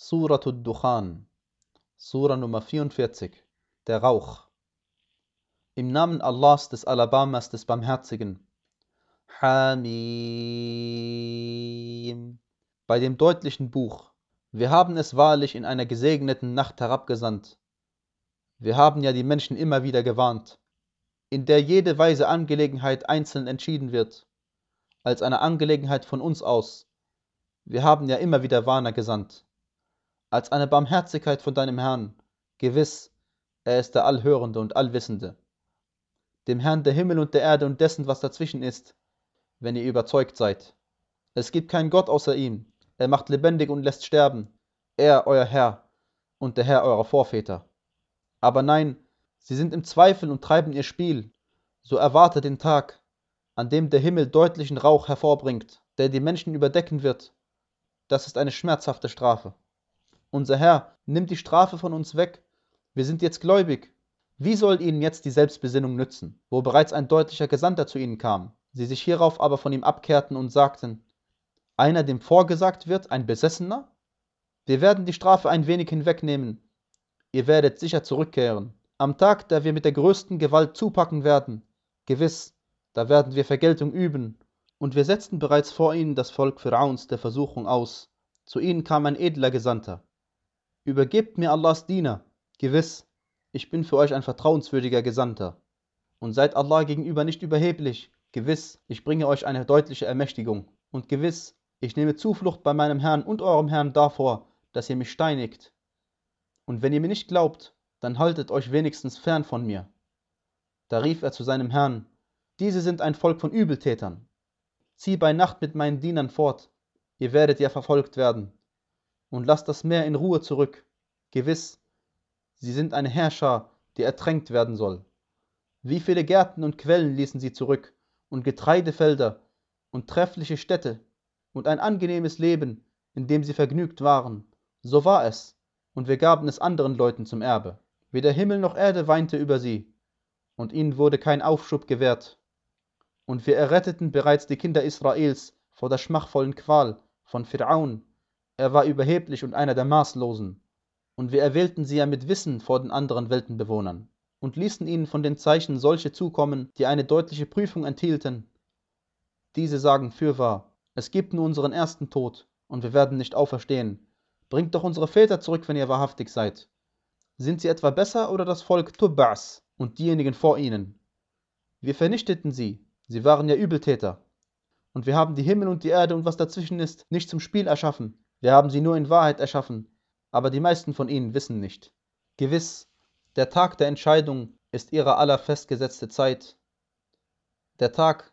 Suratul Dukhan, Sura Nummer 44, der Rauch. Im Namen Allahs des Alabamas des Barmherzigen. Hamim. Bei dem deutlichen Buch. Wir haben es wahrlich in einer gesegneten Nacht herabgesandt. Wir haben ja die Menschen immer wieder gewarnt, in der jede weise Angelegenheit einzeln entschieden wird, als eine Angelegenheit von uns aus. Wir haben ja immer wieder Warner gesandt als eine Barmherzigkeit von deinem Herrn. Gewiss, er ist der Allhörende und Allwissende. Dem Herrn der Himmel und der Erde und dessen, was dazwischen ist, wenn ihr überzeugt seid. Es gibt keinen Gott außer ihm. Er macht lebendig und lässt sterben. Er, euer Herr und der Herr eurer Vorväter. Aber nein, sie sind im Zweifel und treiben ihr Spiel. So erwarte den Tag, an dem der Himmel deutlichen Rauch hervorbringt, der die Menschen überdecken wird. Das ist eine schmerzhafte Strafe. Unser Herr, nimm die Strafe von uns weg. Wir sind jetzt gläubig. Wie soll ihnen jetzt die Selbstbesinnung nützen, wo bereits ein deutlicher Gesandter zu ihnen kam, sie sich hierauf aber von ihm abkehrten und sagten, einer dem vorgesagt wird, ein Besessener? Wir werden die Strafe ein wenig hinwegnehmen. Ihr werdet sicher zurückkehren. Am Tag, da wir mit der größten Gewalt zupacken werden, gewiss, da werden wir Vergeltung üben. Und wir setzten bereits vor ihnen das Volk Pharaons der Versuchung aus. Zu ihnen kam ein edler Gesandter. Übergebt mir Allahs Diener, gewiss, ich bin für euch ein vertrauenswürdiger Gesandter. Und seid Allah gegenüber nicht überheblich, gewiss, ich bringe euch eine deutliche Ermächtigung. Und gewiss, ich nehme Zuflucht bei meinem Herrn und eurem Herrn davor, dass ihr mich steinigt. Und wenn ihr mir nicht glaubt, dann haltet euch wenigstens fern von mir. Da rief er zu seinem Herrn, diese sind ein Volk von Übeltätern. Zieh bei Nacht mit meinen Dienern fort, ihr werdet ja verfolgt werden und lasst das Meer in Ruhe zurück. Gewiss, sie sind eine Herrscher, die ertränkt werden soll. Wie viele Gärten und Quellen ließen sie zurück, und Getreidefelder und treffliche Städte und ein angenehmes Leben, in dem sie vergnügt waren. So war es, und wir gaben es anderen Leuten zum Erbe. Weder Himmel noch Erde weinte über sie, und ihnen wurde kein Aufschub gewährt. Und wir erretteten bereits die Kinder Israels vor der schmachvollen Qual von Pharaon er war überheblich und einer der Maßlosen. Und wir erwählten sie ja mit Wissen vor den anderen Weltenbewohnern und ließen ihnen von den Zeichen solche zukommen, die eine deutliche Prüfung enthielten. Diese sagen fürwahr, es gibt nur unseren ersten Tod, und wir werden nicht auferstehen. Bringt doch unsere Väter zurück, wenn ihr wahrhaftig seid. Sind sie etwa besser oder das Volk Tubbas und diejenigen vor ihnen? Wir vernichteten sie, sie waren ja Übeltäter. Und wir haben die Himmel und die Erde und was dazwischen ist, nicht zum Spiel erschaffen, wir haben sie nur in Wahrheit erschaffen, aber die meisten von ihnen wissen nicht. Gewiss, der Tag der Entscheidung ist ihrer aller festgesetzte Zeit. Der Tag,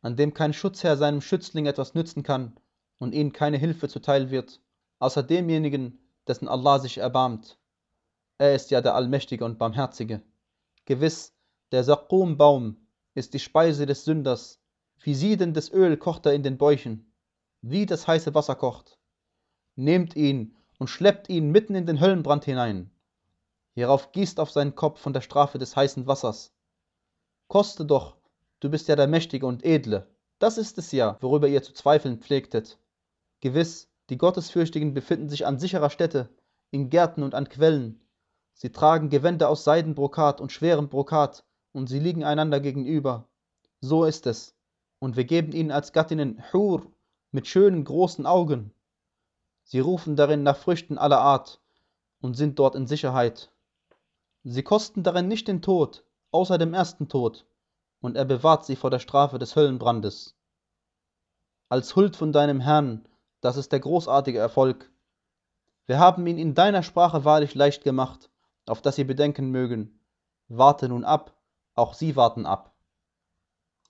an dem kein Schutzherr seinem Schützling etwas nützen kann und ihnen keine Hilfe zuteil wird, außer demjenigen, dessen Allah sich erbarmt. Er ist ja der Allmächtige und Barmherzige. Gewiss, der Saqum-Baum ist die Speise des Sünders, wie siedendes Öl kocht er in den Bäuchen, wie das heiße Wasser kocht nehmt ihn und schleppt ihn mitten in den Höllenbrand hinein. Hierauf gießt auf seinen Kopf von der Strafe des heißen Wassers. Koste doch, du bist ja der Mächtige und Edle. Das ist es ja, worüber ihr zu zweifeln pflegtet. Gewiss, die Gottesfürchtigen befinden sich an sicherer Stätte, in Gärten und an Quellen. Sie tragen Gewänder aus Seidenbrokat und schwerem Brokat, und sie liegen einander gegenüber. So ist es. Und wir geben ihnen als Gattinnen Hur mit schönen großen Augen. Sie rufen darin nach Früchten aller Art und sind dort in Sicherheit. Sie kosten darin nicht den Tod, außer dem ersten Tod, und er bewahrt sie vor der Strafe des Höllenbrandes. Als Huld von deinem Herrn, das ist der großartige Erfolg. Wir haben ihn in deiner Sprache wahrlich leicht gemacht, auf dass sie bedenken mögen. Warte nun ab, auch sie warten ab.